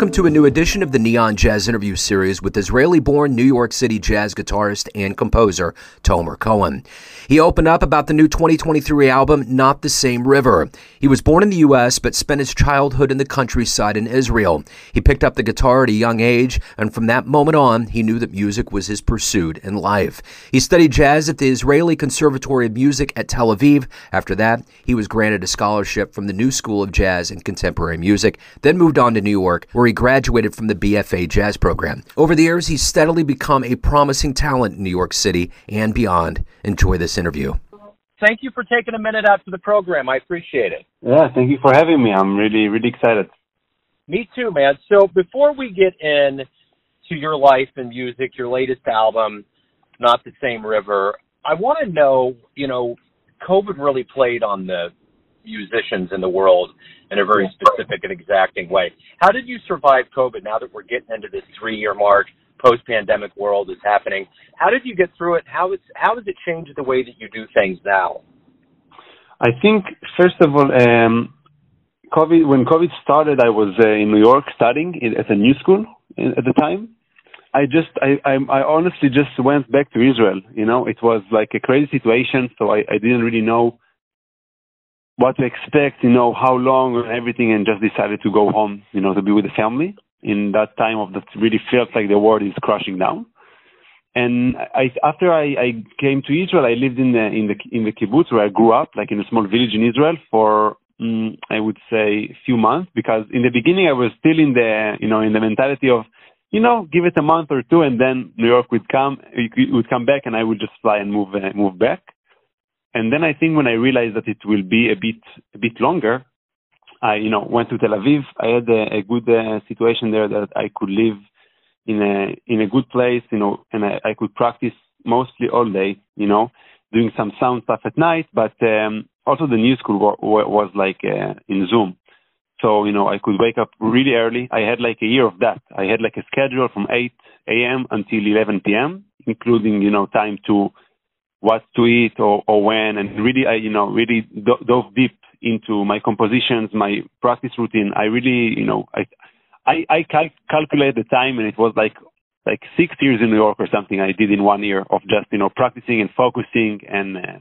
Welcome to a new edition of the Neon Jazz interview series with Israeli born New York City jazz guitarist and composer Tomer Cohen. He opened up about the new 2023 album, Not the Same River. He was born in the U.S., but spent his childhood in the countryside in Israel. He picked up the guitar at a young age, and from that moment on, he knew that music was his pursuit in life. He studied jazz at the Israeli Conservatory of Music at Tel Aviv. After that, he was granted a scholarship from the New School of Jazz and Contemporary Music, then moved on to New York, where he graduated from the BFA Jazz program. Over the years, he's steadily become a promising talent in New York City and beyond. Enjoy this interview. Thank you for taking a minute out for the program. I appreciate it. Yeah, thank you for having me. I'm really, really excited. Me too, man. So before we get in to your life and music, your latest album, Not the Same River, I want to know, you know, COVID really played on the musicians in the world in a very specific and exacting way. How did you survive COVID now that we're getting into this three year mark? Post pandemic world is happening. How did you get through it? How how has it changed the way that you do things now? I think first of all, um, COVID when COVID started, I was uh, in New York studying at a new school at the time. I just I, I I honestly just went back to Israel. You know, it was like a crazy situation, so I, I didn't really know what to expect, you know, how long and everything, and just decided to go home, you know, to be with the family in that time of that really felt like the world is crashing down. And I, after I, I came to Israel, I lived in the in the in the kibbutz where I grew up, like in a small village in Israel, for mm, I would say few months. Because in the beginning, I was still in the you know in the mentality of, you know, give it a month or two, and then New York would come, would come back, and I would just fly and move uh, move back. And then I think when I realized that it will be a bit a bit longer, I you know went to Tel Aviv. I had a, a good uh, situation there that I could live in a in a good place, you know, and I, I could practice mostly all day, you know, doing some sound stuff at night. But um, also the new school wa- wa- was like uh, in Zoom, so you know I could wake up really early. I had like a year of that. I had like a schedule from 8 a.m. until 11 p.m., including you know time to what to eat or, or when, and really, I, you know, really do- dove deep into my compositions, my practice routine. I really, you know, I, I, I cal- calculate the time and it was like, like six years in New York or something I did in one year of just, you know, practicing and focusing. And uh,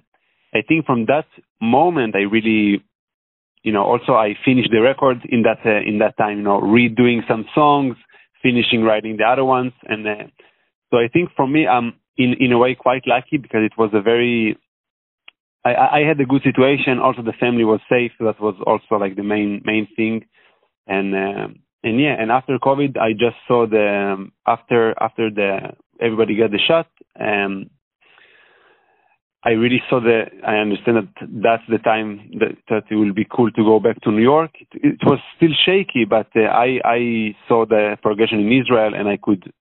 I think from that moment, I really, you know, also I finished the record in that, uh, in that time, you know, redoing some songs, finishing writing the other ones. And uh, so I think for me, I'm, in in a way quite lucky because it was a very I, I had a good situation. Also, the family was safe. That was also like the main main thing, and uh, and yeah. And after COVID, I just saw the um, after after the everybody got the shot. Um, I really saw the. I understand that that's the time that, that it will be cool to go back to New York. It, it was still shaky, but uh, I I saw the progression in Israel, and I could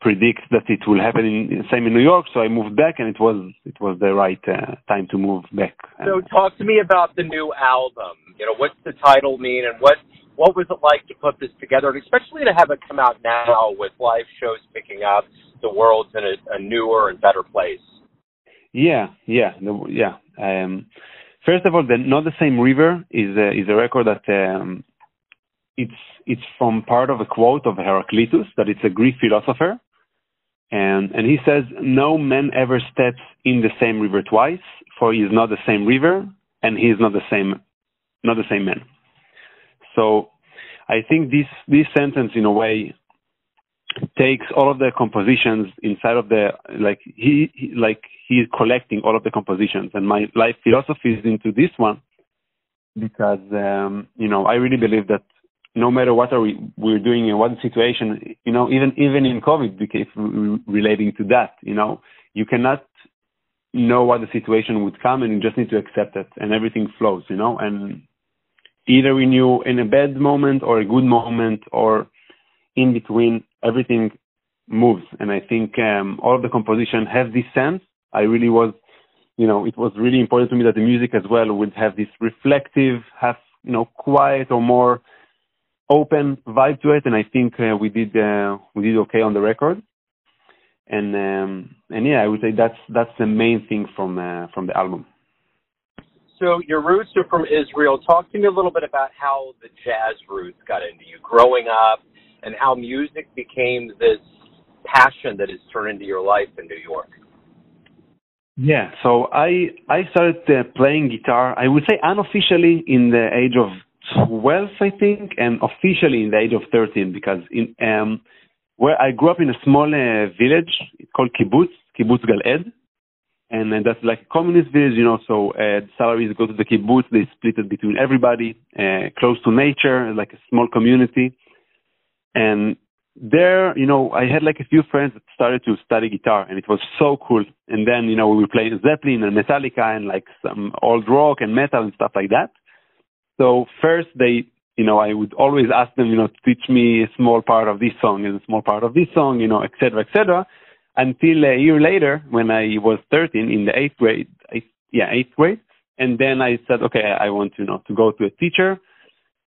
predict that it will happen in same in New York. So I moved back, and it was it was the right uh, time to move back. So talk to me about the new album. You know, what's the title mean, and what what was it like to put this together, and especially to have it come out now with live shows picking up. The world's in a, a newer and better place. Yeah, yeah, yeah. Um, first of all, the not the same river is a, is a record that um, it's it's from part of a quote of Heraclitus that it's a Greek philosopher and, and he says, no man ever steps in the same river twice, for he is not the same river and he is not the same, not the same man. So I think this, this sentence in a way takes all of the compositions inside of the, like he, he like he is collecting all of the compositions and my life philosophy is into this one because, um, you know, I really believe that no matter what are we we're doing in what situation, you know, even even in COVID, because relating to that, you know, you cannot know what the situation would come, and you just need to accept it, and everything flows, you know, and either in you in a bad moment or a good moment or in between, everything moves, and I think um, all of the composition have this sense. I really was, you know, it was really important to me that the music as well would have this reflective, have you know, quiet or more open vibe to it, and I think uh, we did uh, we did okay on the record. And um, and yeah, I would say that's that's the main thing from uh, from the album. So your roots are from Israel. Talk to me a little bit about how the jazz roots got into you growing up, and how music became this passion that has turned into your life in New York. Yeah, so I I started uh, playing guitar. I would say unofficially in the age of 12, I think, and officially in the age of 13 because in um where I grew up in a small uh, village called kibbutz, kibbutz Gal'ed, and, and that's like a communist village, you know. So uh, salaries go to the kibbutz, they split it between everybody, uh, close to nature, like a small community, and there, you know, I had like a few friends that started to study guitar and it was so cool. And then, you know, we were playing Zeppelin and Metallica and like some old rock and metal and stuff like that. So first they, you know, I would always ask them, you know, to teach me a small part of this song and a small part of this song, you know, et cetera, et cetera. Until a year later when I was 13 in the eighth grade, eighth, yeah, eighth grade. And then I said, okay, I want to, you know, to go to a teacher.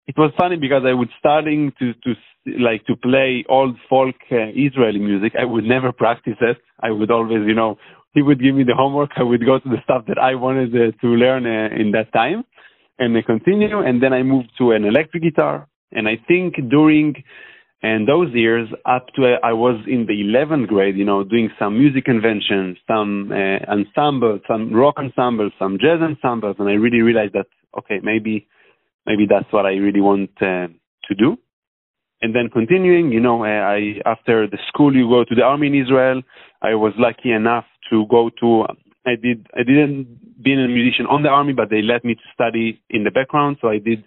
It was funny because I was starting to, to like to play old folk uh, Israeli music. I would never practice it. I would always, you know, he would give me the homework. I would go to the stuff that I wanted uh, to learn uh, in that time and I continue. And then I moved to an electric guitar. And I think during and those years up to uh, I was in the 11th grade, you know, doing some music conventions, some uh, ensembles, some rock ensembles, some jazz ensembles, and I really realized that okay, maybe maybe that's what I really want uh, to do and then continuing, you know, I after the school you go to the army in Israel. I was lucky enough to go to. I did. I didn't be a musician on the army, but they let me to study in the background. So I did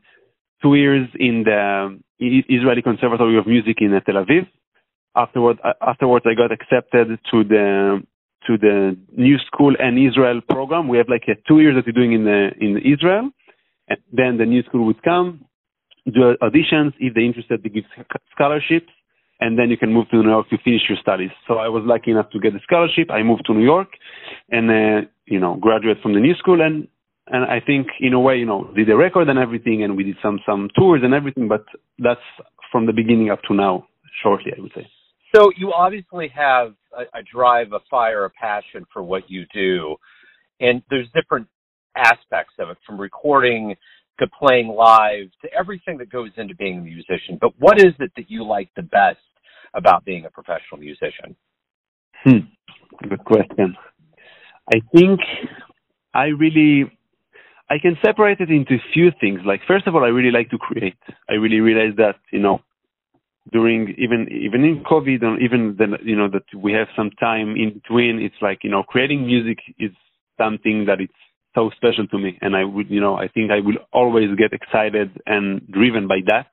two years in the Israeli Conservatory of Music in Tel Aviv. Afterward, uh, afterwards, I got accepted to the to the new school and Israel program. We have like two years that we're doing in the in Israel, and then the new school would come do auditions. If they're interested, they give scholarships, and then you can move to New York to finish your studies. So I was lucky enough to get a scholarship. I moved to New York, and uh, you know, graduate from the new school, and and I think in a way, you know, did a record and everything, and we did some some tours and everything. But that's from the beginning up to now, shortly, I would say. So you obviously have a, a drive, a fire, a passion for what you do, and there's different aspects of it, from recording to playing live to everything that goes into being a musician. But what is it that you like the best about being a professional musician? Hmm. Good question. I think I really I can separate it into a few things. Like first of all, I really like to create. I really realize that you know during even even in COVID and even then you know that we have some time in between. It's like you know creating music is something that it's so special to me. And I would, you know, I think I will always get excited and driven by that,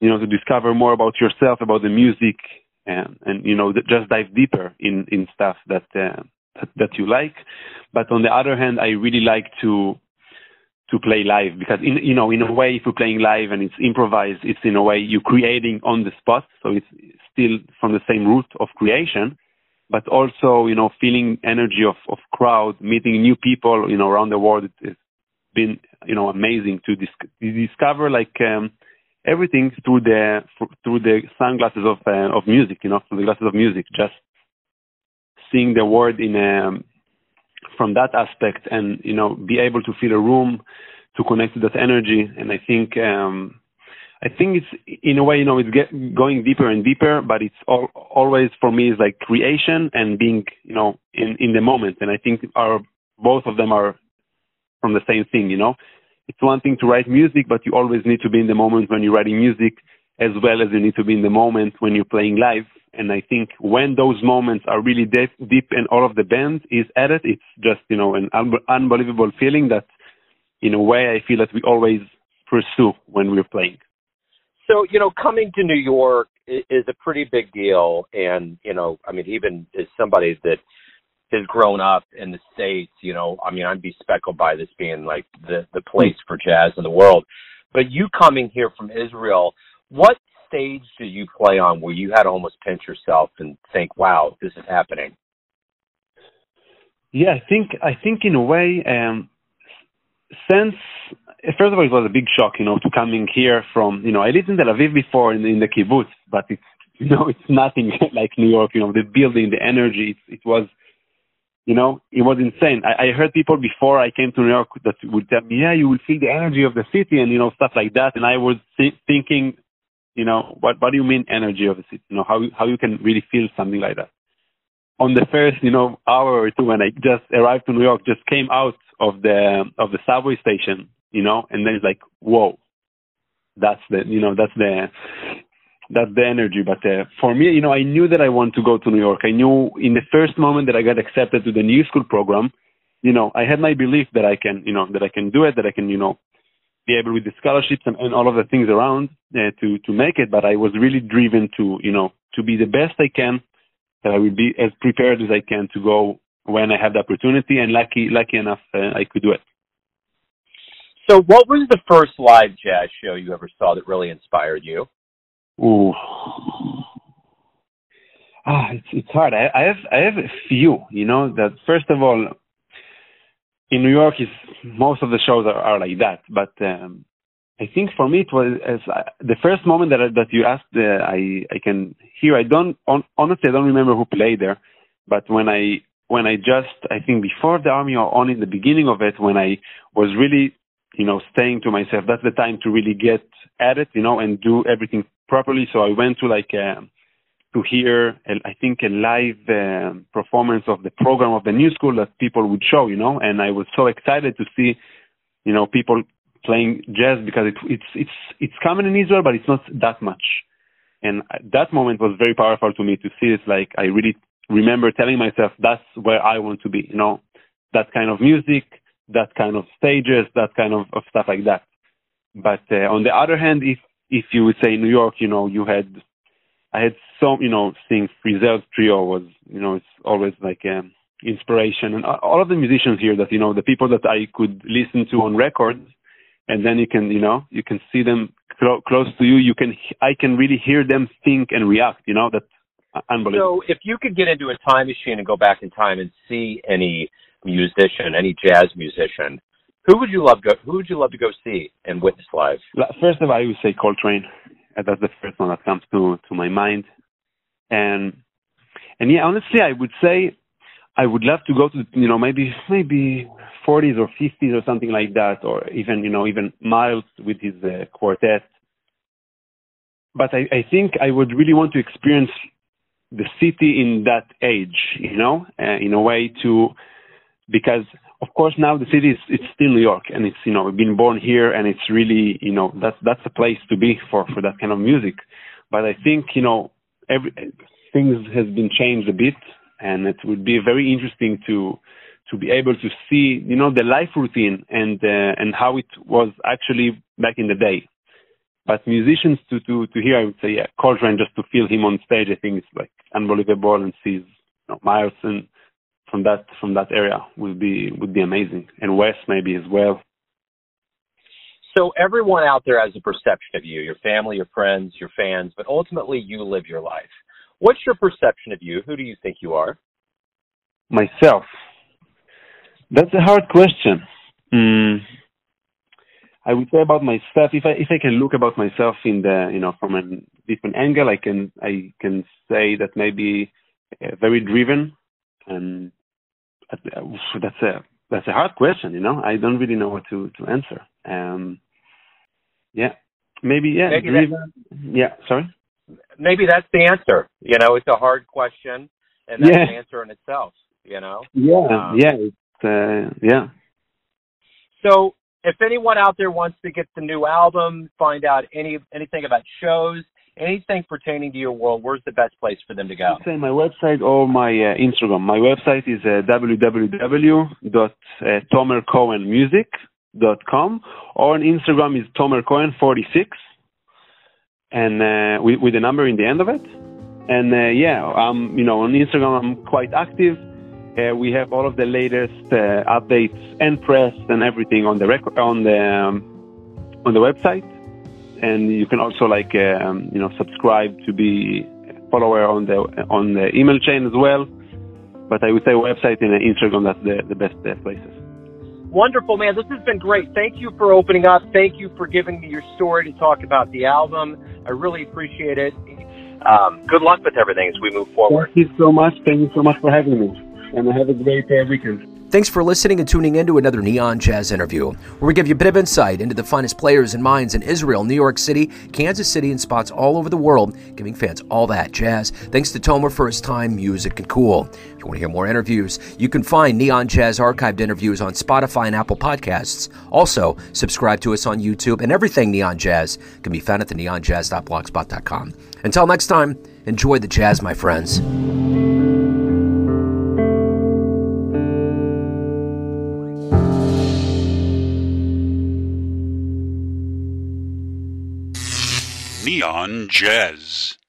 you know, to discover more about yourself, about the music, and, and you know, just dive deeper in, in stuff that, uh, that, that you like. But on the other hand, I really like to, to play live because in you know in a way if you're playing live and it's improvised it's in a way you're creating on the spot so it's still from the same root of creation but also, you know, feeling energy of, of crowd, meeting new people, you know, around the world. It's been, you know, amazing to, dis- to discover like, um, everything through the, through the sunglasses of, uh, of music, you know, through the glasses of music, just seeing the world in, um, from that aspect and, you know, be able to feel a room to connect to that energy. And I think, um, I think it's in a way, you know, it's get, going deeper and deeper, but it's all, always for me is like creation and being, you know, in, in the moment. And I think our, both of them are from the same thing, you know. It's one thing to write music, but you always need to be in the moment when you're writing music as well as you need to be in the moment when you're playing live. And I think when those moments are really deep, deep and all of the band is at it, it's just, you know, an un- unbelievable feeling that in a way I feel that we always pursue when we're playing so you know coming to new york is a pretty big deal. And you know i mean even as somebody that has grown up in the states you know i mean i'd be speckled by this being like the the place for jazz in the world. But you coming here from israel what stage did you play on where you had to almost pinch yourself and think wow this is happening yeah i think i think in a way um since first of all, it was a big shock, you know, to coming here from, you know, I lived in Tel Aviv before in, in the kibbutz, but it's, you know, it's nothing like New York, you know, the building, the energy, it, it was, you know, it was insane. I, I heard people before I came to New York that would tell me, yeah, you will feel the energy of the city and, you know, stuff like that. And I was th- thinking, you know, what what do you mean energy of the city? You know, how how you can really feel something like that. On the first, you know, hour or two when I just arrived to New York, just came out of the of the subway station, you know, and then it's like, whoa, that's the you know that's the that's the energy. But uh, for me, you know, I knew that I want to go to New York. I knew in the first moment that I got accepted to the new school program, you know, I had my belief that I can, you know, that I can do it, that I can, you know, be able with the scholarships and, and all of the things around uh, to to make it. But I was really driven to, you know, to be the best I can. That I will be as prepared as I can to go when I have the opportunity. And lucky, lucky enough, uh, I could do it. So, what was the first live jazz show you ever saw that really inspired you? Ooh. Ah, it's it's hard. I, I have I have a few. You know that first of all, in New York, is most of the shows are, are like that. But um, I think for me it was as uh, the first moment that I, that you asked. Uh, I I can hear. I don't on, honestly I don't remember who played there, but when I when I just I think before the army or on in the beginning of it when I was really you know saying to myself that's the time to really get at it you know and do everything properly. So I went to like uh, to hear, I think, a live uh, performance of the program of the new school that people would show, you know. And I was so excited to see, you know, people playing jazz because it, it's it's it's common in Israel, but it's not that much. And that moment was very powerful to me to see it. Like I really remember telling myself, that's where I want to be, you know, that kind of music, that kind of stages, that kind of, of stuff like that. But uh, on the other hand, if if you would say New York, you know, you had, I had some, you know, seeing Frisell's trio was, you know, it's always like um, inspiration, and all of the musicians here that you know, the people that I could listen to on records, and then you can, you know, you can see them clo- close to you. You can, I can really hear them think and react. You know, that's unbelievable. So, if you could get into a time machine and go back in time and see any musician, any jazz musician, who would you love go? Who would you love to go see and witness live? First of all, I would say Coltrane. That's the first one that comes to to my mind. And and yeah, honestly, I would say I would love to go to you know maybe maybe 40s or 50s or something like that, or even you know even Miles with his uh, quartet. But I, I think I would really want to experience the city in that age, you know, uh, in a way to because of course now the city is it's still New York and it's you know been born here and it's really you know that's that's a place to be for for that kind of music but I think you know every things has been changed a bit and it would be very interesting to to be able to see you know the life routine and uh, and how it was actually back in the day but musicians to to to hear I would say yeah Coltrane just to feel him on stage I think it's like unbelievable and sees you know, and from that from that area would be would be amazing, and Wes maybe as well. So everyone out there has a perception of you, your family, your friends, your fans, but ultimately you live your life. What's your perception of you? Who do you think you are? Myself. That's a hard question. Mm. I would say about myself, if I if I can look about myself in the you know from a different angle, I can I can say that maybe uh, very driven and that's a that's a hard question. You know, I don't really know what to to answer. Um, yeah, maybe yeah, maybe driven. yeah. Sorry. Maybe that's the answer. You know, it's a hard question, and that's yeah. the answer in itself. You know. Yeah. Um, yeah. It's, uh, yeah. So, if anyone out there wants to get the new album, find out any anything about shows, anything pertaining to your world, where's the best place for them to go? Say my website or my uh, Instagram. My website is uh, www.tomercohenmusic.com or on Instagram is tomercohen46 and uh, with, with a number in the end of it. And uh, yeah, um, you know, on Instagram I'm quite active. Uh, we have all of the latest uh, updates and press and everything on the record on the um, on the website and you can also like um, you know subscribe to be a follower on the on the email chain as well. But I would say website and Instagram that's the, the best places. Wonderful, man. This has been great. Thank you for opening up. Thank you for giving me your story to talk about the album. I really appreciate it. Um, good luck with everything as we move forward. Thank you so much. Thank you so much for having me. And have a great uh, weekend. Thanks for listening and tuning in to another Neon Jazz interview, where we give you a bit of insight into the finest players and minds in Israel, New York City, Kansas City, and spots all over the world, giving fans all that jazz. Thanks to Tomer for his time, music, and cool. If you want to hear more interviews, you can find Neon Jazz archived interviews on Spotify and Apple Podcasts. Also, subscribe to us on YouTube, and everything Neon Jazz can be found at the neonjazz.blogspot.com. Until next time, enjoy the jazz, my friends. Neon Jazz.